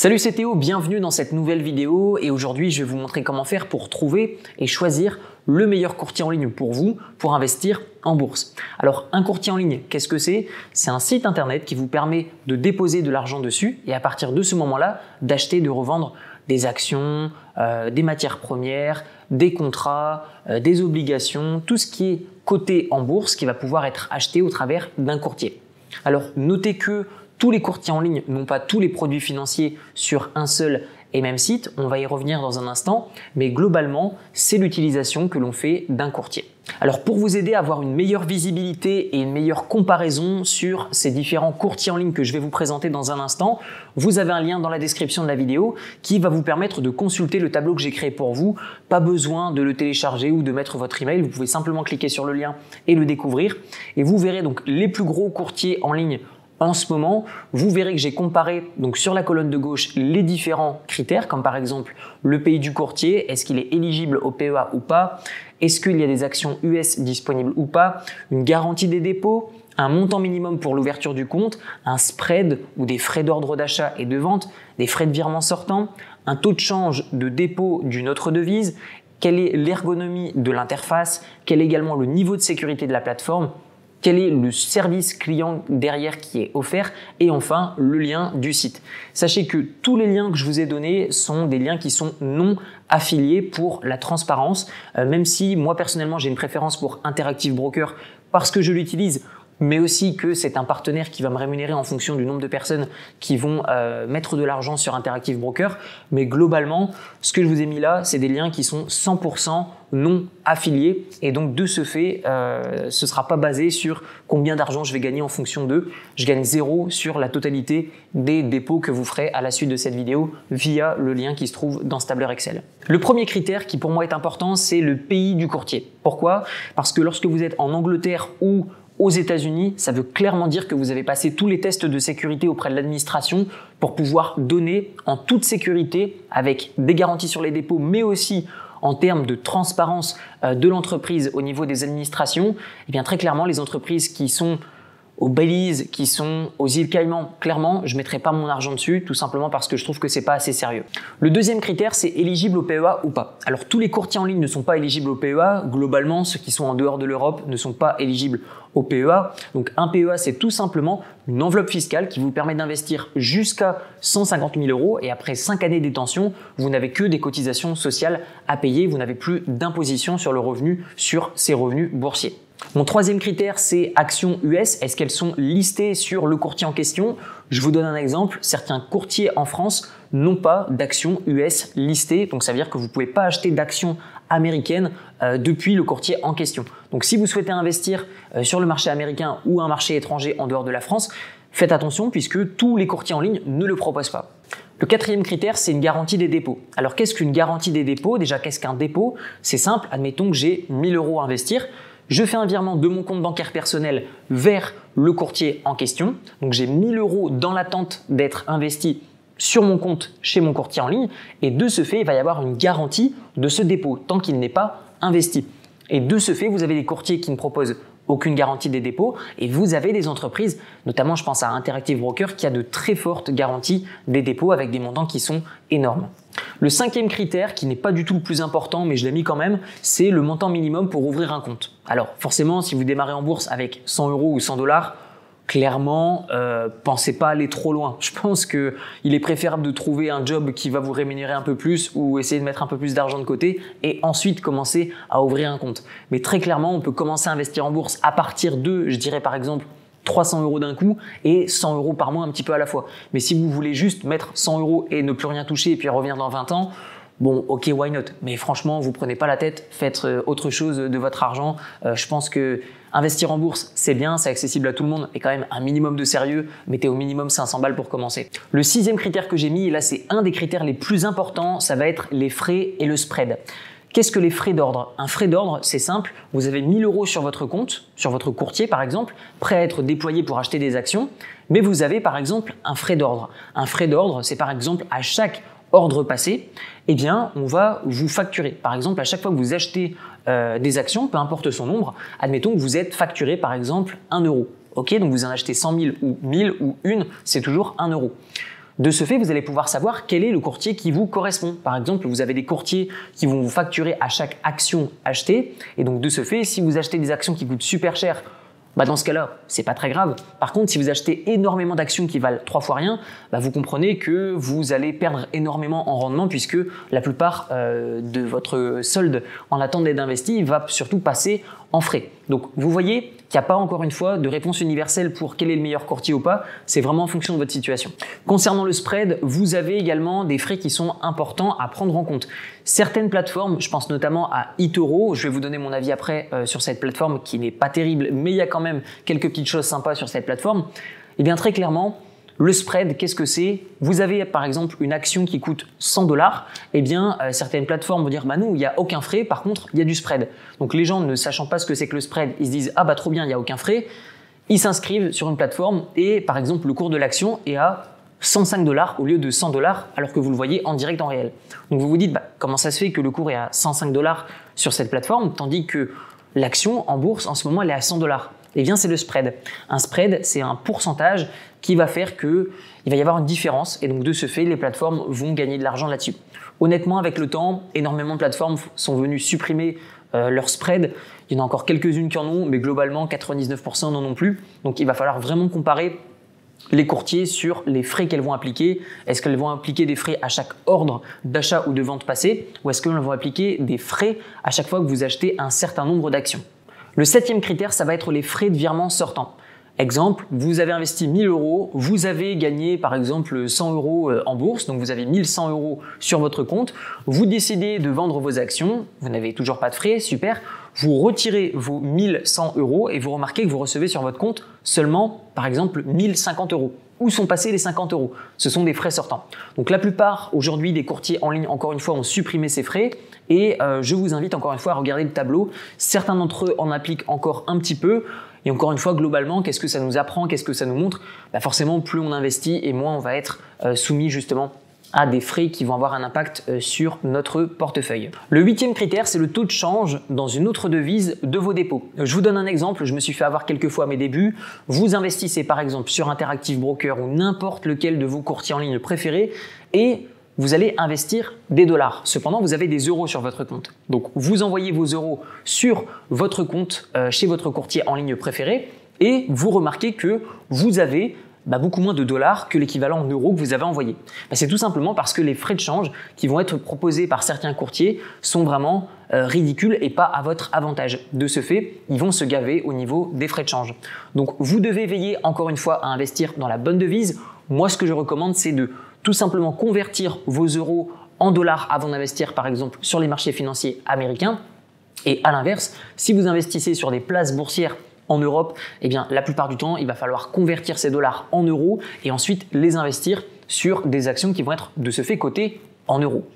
Salut c'est Théo, bienvenue dans cette nouvelle vidéo et aujourd'hui je vais vous montrer comment faire pour trouver et choisir le meilleur courtier en ligne pour vous pour investir en bourse. Alors un courtier en ligne, qu'est-ce que c'est? C'est un site internet qui vous permet de déposer de l'argent dessus et à partir de ce moment-là d'acheter, de revendre des actions, euh, des matières premières, des contrats, euh, des obligations, tout ce qui est coté en bourse qui va pouvoir être acheté au travers d'un courtier. Alors notez que tous les courtiers en ligne n'ont pas tous les produits financiers sur un seul et même site, on va y revenir dans un instant, mais globalement, c'est l'utilisation que l'on fait d'un courtier. Alors pour vous aider à avoir une meilleure visibilité et une meilleure comparaison sur ces différents courtiers en ligne que je vais vous présenter dans un instant, vous avez un lien dans la description de la vidéo qui va vous permettre de consulter le tableau que j'ai créé pour vous. Pas besoin de le télécharger ou de mettre votre email, vous pouvez simplement cliquer sur le lien et le découvrir. Et vous verrez donc les plus gros courtiers en ligne en ce moment, vous verrez que j'ai comparé donc sur la colonne de gauche les différents critères, comme par exemple le pays du courtier, est-ce qu'il est éligible au PEA ou pas, est-ce qu'il y a des actions US disponibles ou pas, une garantie des dépôts, un montant minimum pour l'ouverture du compte, un spread ou des frais d'ordre d'achat et de vente, des frais de virement sortant, un taux de change de dépôt d'une autre devise, quelle est l'ergonomie de l'interface, quel est également le niveau de sécurité de la plateforme, quel est le service client derrière qui est offert et enfin le lien du site. Sachez que tous les liens que je vous ai donnés sont des liens qui sont non affiliés pour la transparence, euh, même si moi personnellement j'ai une préférence pour Interactive Broker parce que je l'utilise mais aussi que c'est un partenaire qui va me rémunérer en fonction du nombre de personnes qui vont euh, mettre de l'argent sur Interactive Broker. Mais globalement, ce que je vous ai mis là, c'est des liens qui sont 100% non affiliés. Et donc, de ce fait, euh, ce ne sera pas basé sur combien d'argent je vais gagner en fonction d'eux. Je gagne zéro sur la totalité des dépôts que vous ferez à la suite de cette vidéo via le lien qui se trouve dans ce tableur Excel. Le premier critère qui pour moi est important, c'est le pays du courtier. Pourquoi? Parce que lorsque vous êtes en Angleterre ou aux États-Unis, ça veut clairement dire que vous avez passé tous les tests de sécurité auprès de l'administration pour pouvoir donner en toute sécurité, avec des garanties sur les dépôts, mais aussi en termes de transparence euh, de l'entreprise au niveau des administrations, eh bien très clairement, les entreprises qui sont aux Belize, qui sont aux îles Caïmans, clairement, je ne mettrai pas mon argent dessus, tout simplement parce que je trouve que c'est pas assez sérieux. Le deuxième critère, c'est éligible au PEA ou pas. Alors tous les courtiers en ligne ne sont pas éligibles au PEA. Globalement, ceux qui sont en dehors de l'Europe ne sont pas éligibles au PEA. Donc un PEA, c'est tout simplement une enveloppe fiscale qui vous permet d'investir jusqu'à 150 000 euros et après 5 années de détention, vous n'avez que des cotisations sociales à payer, vous n'avez plus d'imposition sur le revenu sur ces revenus boursiers. Mon troisième critère, c'est actions US. Est-ce qu'elles sont listées sur le courtier en question? Je vous donne un exemple. Certains courtiers en France n'ont pas d'actions US listées. Donc ça veut dire que vous ne pouvez pas acheter d'actions américaines euh, depuis le courtier en question. Donc si vous souhaitez investir euh, sur le marché américain ou un marché étranger en dehors de la France, faites attention puisque tous les courtiers en ligne ne le proposent pas. Le quatrième critère, c'est une garantie des dépôts. Alors qu'est-ce qu'une garantie des dépôts? Déjà, qu'est-ce qu'un dépôt? C'est simple, admettons que j'ai 1000 euros à investir je fais un virement de mon compte bancaire personnel vers le courtier en question. Donc j'ai 1000 euros dans l'attente d'être investi sur mon compte chez mon courtier en ligne. Et de ce fait, il va y avoir une garantie de ce dépôt tant qu'il n'est pas investi. Et de ce fait, vous avez des courtiers qui ne proposent aucune garantie des dépôts et vous avez des entreprises, notamment je pense à Interactive Broker, qui a de très fortes garanties des dépôts avec des montants qui sont énormes. Le cinquième critère, qui n'est pas du tout le plus important, mais je l'ai mis quand même, c'est le montant minimum pour ouvrir un compte. Alors forcément, si vous démarrez en bourse avec 100 euros ou 100 dollars, clairement, euh, pensez pas aller trop loin. Je pense que il est préférable de trouver un job qui va vous rémunérer un peu plus ou essayer de mettre un peu plus d'argent de côté et ensuite commencer à ouvrir un compte. Mais très clairement, on peut commencer à investir en bourse à partir de, je dirais par exemple, 300 euros d'un coup et 100 euros par mois un petit peu à la fois. Mais si vous voulez juste mettre 100 euros et ne plus rien toucher et puis revenir dans 20 ans, bon, ok, why not? Mais franchement, vous prenez pas la tête, faites euh, autre chose de votre argent. Euh, je pense que investir en bourse, c'est bien, c'est accessible à tout le monde, et quand même un minimum de sérieux. Mettez au minimum 500 balles pour commencer. Le sixième critère que j'ai mis, et là c'est un des critères les plus importants, ça va être les frais et le spread. Qu'est-ce que les frais d'ordre? Un frais d'ordre, c'est simple. Vous avez 1000 euros sur votre compte, sur votre courtier par exemple, prêt à être déployé pour acheter des actions, mais vous avez par exemple un frais d'ordre. Un frais d'ordre, c'est par exemple à chaque ordre passé, eh bien, on va vous facturer. Par exemple, à chaque fois que vous achetez euh, des actions, peu importe son nombre, admettons que vous êtes facturé par exemple 1 euro. Ok, donc vous en achetez 100 000 ou 1000 ou une, c'est toujours 1 euro. De ce fait, vous allez pouvoir savoir quel est le courtier qui vous correspond. Par exemple, vous avez des courtiers qui vont vous facturer à chaque action achetée. Et donc, de ce fait, si vous achetez des actions qui coûtent super cher, bah dans ce cas-là, c'est pas très grave. Par contre, si vous achetez énormément d'actions qui valent trois fois rien, bah vous comprenez que vous allez perdre énormément en rendement puisque la plupart euh, de votre solde en attente d'être investi va surtout passer en frais. Donc vous voyez qu'il n'y a pas encore une fois de réponse universelle pour quel est le meilleur courtier ou pas, c'est vraiment en fonction de votre situation. Concernant le spread, vous avez également des frais qui sont importants à prendre en compte. Certaines plateformes, je pense notamment à eToro, je vais vous donner mon avis après euh, sur cette plateforme qui n'est pas terrible, mais il y a quand même quelques petites choses sympas sur cette plateforme. Et eh bien très clairement, le spread, qu'est-ce que c'est? Vous avez par exemple une action qui coûte 100 dollars, eh bien euh, certaines plateformes vont dire bah non, il n'y a aucun frais, par contre il y a du spread. Donc les gens ne sachant pas ce que c'est que le spread, ils se disent ah bah trop bien, il n'y a aucun frais, ils s'inscrivent sur une plateforme et par exemple le cours de l'action est à 105 dollars au lieu de 100 dollars alors que vous le voyez en direct en réel. Donc vous vous dites bah, comment ça se fait que le cours est à 105 dollars sur cette plateforme tandis que l'action en bourse en ce moment elle est à 100 dollars? Eh bien c'est le spread. Un spread, c'est un pourcentage qui va faire que il va y avoir une différence et donc de ce fait, les plateformes vont gagner de l'argent là-dessus. Honnêtement, avec le temps, énormément de plateformes sont venues supprimer euh, leur spread. Il y en a encore quelques-unes qui en ont, mais globalement, 99% n'en ont plus. Donc il va falloir vraiment comparer les courtiers sur les frais qu'elles vont appliquer. Est-ce qu'elles vont appliquer des frais à chaque ordre d'achat ou de vente passé ou est-ce qu'elles vont appliquer des frais à chaque fois que vous achetez un certain nombre d'actions? Le septième critère, ça va être les frais de virement sortant. Exemple, vous avez investi 1000 euros, vous avez gagné par exemple 100 euros euh, en bourse, donc vous avez 1100 euros sur votre compte, vous décidez de vendre vos actions, vous n'avez toujours pas de frais, super, vous retirez vos 1100 euros et vous remarquez que vous recevez sur votre compte seulement par exemple 1050 euros. Où sont passés les 50 euros? Ce sont des frais sortants. Donc la plupart aujourd'hui des courtiers en ligne, encore une fois, ont supprimé ces frais et euh, je vous invite encore une fois à regarder le tableau. Certains d'entre eux en appliquent encore un petit peu. Et encore une fois, globalement, qu'est-ce que ça nous apprend Qu'est-ce que ça nous montre? Bah Forcément, plus on investit et moins on va être euh, soumis justement à des frais qui vont avoir un impact euh, sur notre portefeuille. Le huitième critère, c'est le taux de change dans une autre devise de vos dépôts. Je vous donne un exemple, je me suis fait avoir quelques fois à mes débuts. Vous investissez par exemple sur Interactive Broker ou n'importe lequel de vos courtiers en ligne préférés et vous allez investir des dollars. Cependant, vous avez des euros sur votre compte. Donc, vous envoyez vos euros sur votre compte euh, chez votre courtier en ligne préféré et vous remarquez que vous avez bah, beaucoup moins de dollars que l'équivalent en euros que vous avez envoyé. Bah, c'est tout simplement parce que les frais de change qui vont être proposés par certains courtiers sont vraiment euh, ridicules et pas à votre avantage. De ce fait, ils vont se gaver au niveau des frais de change. Donc vous devez veiller encore une fois à investir dans la bonne devise. Moi, ce que je recommande, c'est de tout simplement convertir vos euros en dollars avant d'investir par exemple sur les marchés financiers américains. Et à l'inverse, si vous investissez sur des places boursières en Europe, eh bien, la plupart du temps, il va falloir convertir ces dollars en euros et ensuite les investir sur des actions qui vont être de ce fait cotées en euros.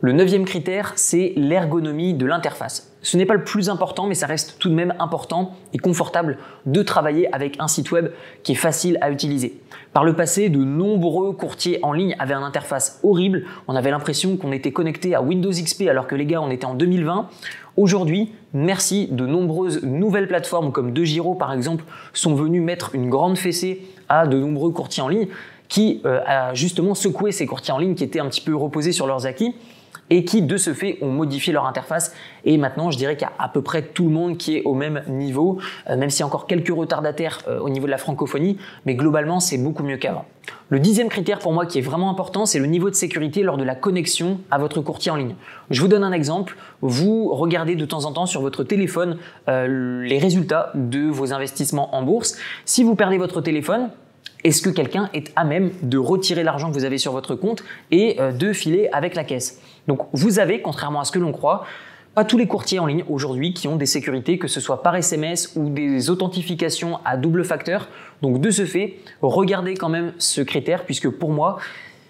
Le neuvième critère, c'est l'ergonomie de l'interface. Ce n'est pas le plus important, mais ça reste tout de même important et confortable de travailler avec un site web qui est facile à utiliser. Par le passé, de nombreux courtiers en ligne avaient une interface horrible. On avait l'impression qu'on était connecté à Windows XP alors que les gars, on était en 2020. Aujourd'hui, merci, de nombreuses nouvelles plateformes comme DeGiro par exemple sont venues mettre une grande fessée à de nombreux courtiers en ligne qui euh, a justement secoué ces courtiers en ligne qui étaient un petit peu reposés sur leurs acquis et qui de ce fait ont modifié leur interface et maintenant je dirais qu'il y a à peu près tout le monde qui est au même niveau, euh, même s'il y a encore quelques retardataires euh, au niveau de la francophonie, mais globalement c'est beaucoup mieux qu'avant. Le dixième critère pour moi qui est vraiment important, c'est le niveau de sécurité lors de la connexion à votre courtier en ligne. Je vous donne un exemple. Vous regardez de temps en temps sur votre téléphone euh, les résultats de vos investissements en bourse. Si vous perdez votre téléphone, est-ce que quelqu'un est à même de retirer l'argent que vous avez sur votre compte et de filer avec la caisse? Donc vous avez, contrairement à ce que l'on croit, pas tous les courtiers en ligne aujourd'hui qui ont des sécurités, que ce soit par SMS ou des authentifications à double facteur. Donc de ce fait, regardez quand même ce critère puisque pour moi,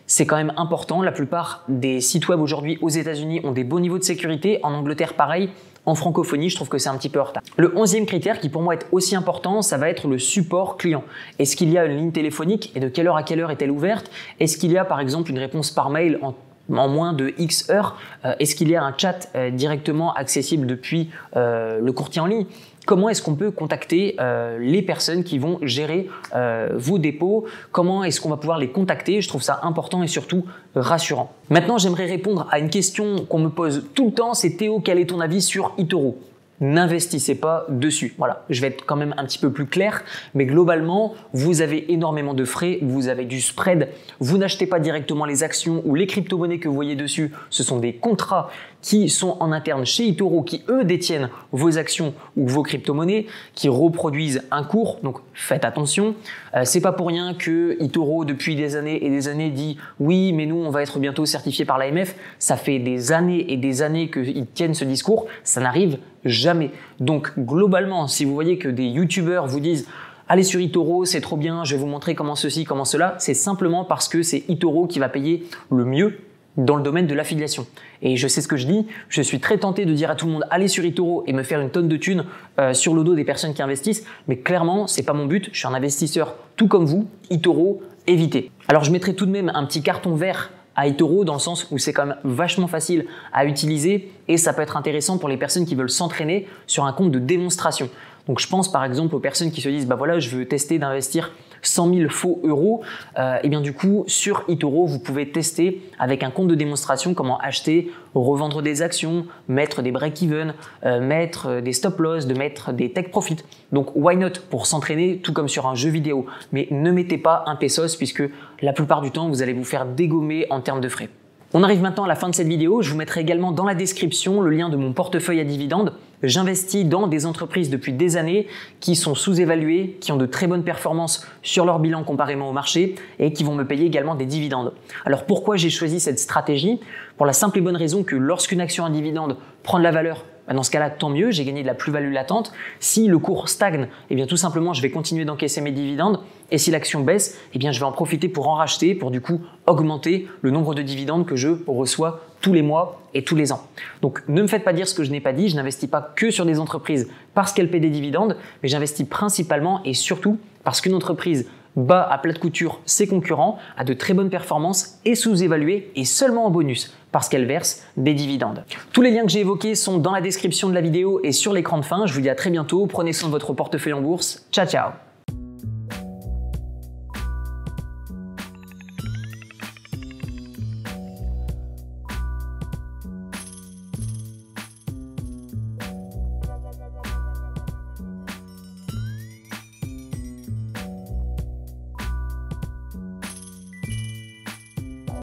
c'est quand même important. La plupart des sites web aujourd'hui aux États-Unis ont des beaux niveaux de sécurité. En Angleterre, pareil. En francophonie, je trouve que c'est un petit peu en retard. Le onzième critère qui pour moi est aussi important, ça va être le support client. Est-ce qu'il y a une ligne téléphonique et de quelle heure à quelle heure est-elle ouverte? Est-ce qu'il y a par exemple une réponse par mail en moins de X heures? Euh, est-ce qu'il y a un chat euh, directement accessible depuis euh, le courtier en ligne? Comment est-ce qu'on peut contacter euh, les personnes qui vont gérer euh, vos dépôts, comment est-ce qu'on va pouvoir les contacter? Je trouve ça important et surtout rassurant. Maintenant, j'aimerais répondre à une question qu'on me pose tout le temps, c'est Théo, quel est ton avis sur eToro n'investissez pas dessus. Voilà, je vais être quand même un petit peu plus clair, mais globalement, vous avez énormément de frais, vous avez du spread, vous n'achetez pas directement les actions ou les crypto-monnaies que vous voyez dessus, ce sont des contrats qui sont en interne chez Itoro, qui eux détiennent vos actions ou vos crypto-monnaies, qui reproduisent un cours. Donc faites attention. Euh, c'est pas pour rien que Itoro depuis des années et des années dit oui, mais nous on va être bientôt certifié par l'AMF. Ça fait des années et des années qu'ils tiennent ce discours. Ça n'arrive jamais. Donc globalement, si vous voyez que des youtubeurs vous disent allez sur Itoro, c'est trop bien, je vais vous montrer comment ceci, comment cela, c'est simplement parce que c'est Itoro qui va payer le mieux dans le domaine de l'affiliation. Et je sais ce que je dis, je suis très tenté de dire à tout le monde allez sur Itoro et me faire une tonne de thunes euh, sur le dos des personnes qui investissent, mais clairement, c'est pas mon but, je suis un investisseur tout comme vous, Itoro, évitez. Alors je mettrai tout de même un petit carton vert à Itoro dans le sens où c'est quand même vachement facile à utiliser et ça peut être intéressant pour les personnes qui veulent s'entraîner sur un compte de démonstration. Donc je pense par exemple aux personnes qui se disent bah voilà je veux tester d'investir 100 000 faux euros, euh, et bien du coup sur eToro vous pouvez tester avec un compte de démonstration comment acheter, revendre des actions, mettre des break-even, euh, mettre des stop-loss, de mettre des take profit. Donc why not pour s'entraîner tout comme sur un jeu vidéo. Mais ne mettez pas un pesos puisque la plupart du temps vous allez vous faire dégommer en termes de frais. On arrive maintenant à la fin de cette vidéo. Je vous mettrai également dans la description le lien de mon portefeuille à dividendes. J'investis dans des entreprises depuis des années qui sont sous-évaluées, qui ont de très bonnes performances sur leur bilan comparément au marché et qui vont me payer également des dividendes. Alors pourquoi j'ai choisi cette stratégie? Pour la simple et bonne raison que lorsqu'une action à dividende prend de la valeur bah, dans ce cas-là, tant mieux, j'ai gagné de la plus-value latente. Si le cours stagne, eh bien tout simplement, je vais continuer d'encaisser mes dividendes. Et si l'action baisse, eh bien je vais en profiter pour en racheter, pour du coup augmenter le nombre de dividendes que je reçois tous les mois et tous les ans. Donc ne me faites pas dire ce que je n'ai pas dit, je n'investis pas que sur des entreprises parce qu'elles paient des dividendes, mais j'investis principalement et surtout parce qu'une entreprise bat à plat de couture ses concurrents, a de très bonnes performances et sous-évaluée et seulement en bonus parce qu'elle verse des dividendes. Tous les liens que j'ai évoqués sont dans la description de la vidéo et sur l'écran de fin. Je vous dis à très bientôt, prenez soin de votre portefeuille en bourse. Ciao ciao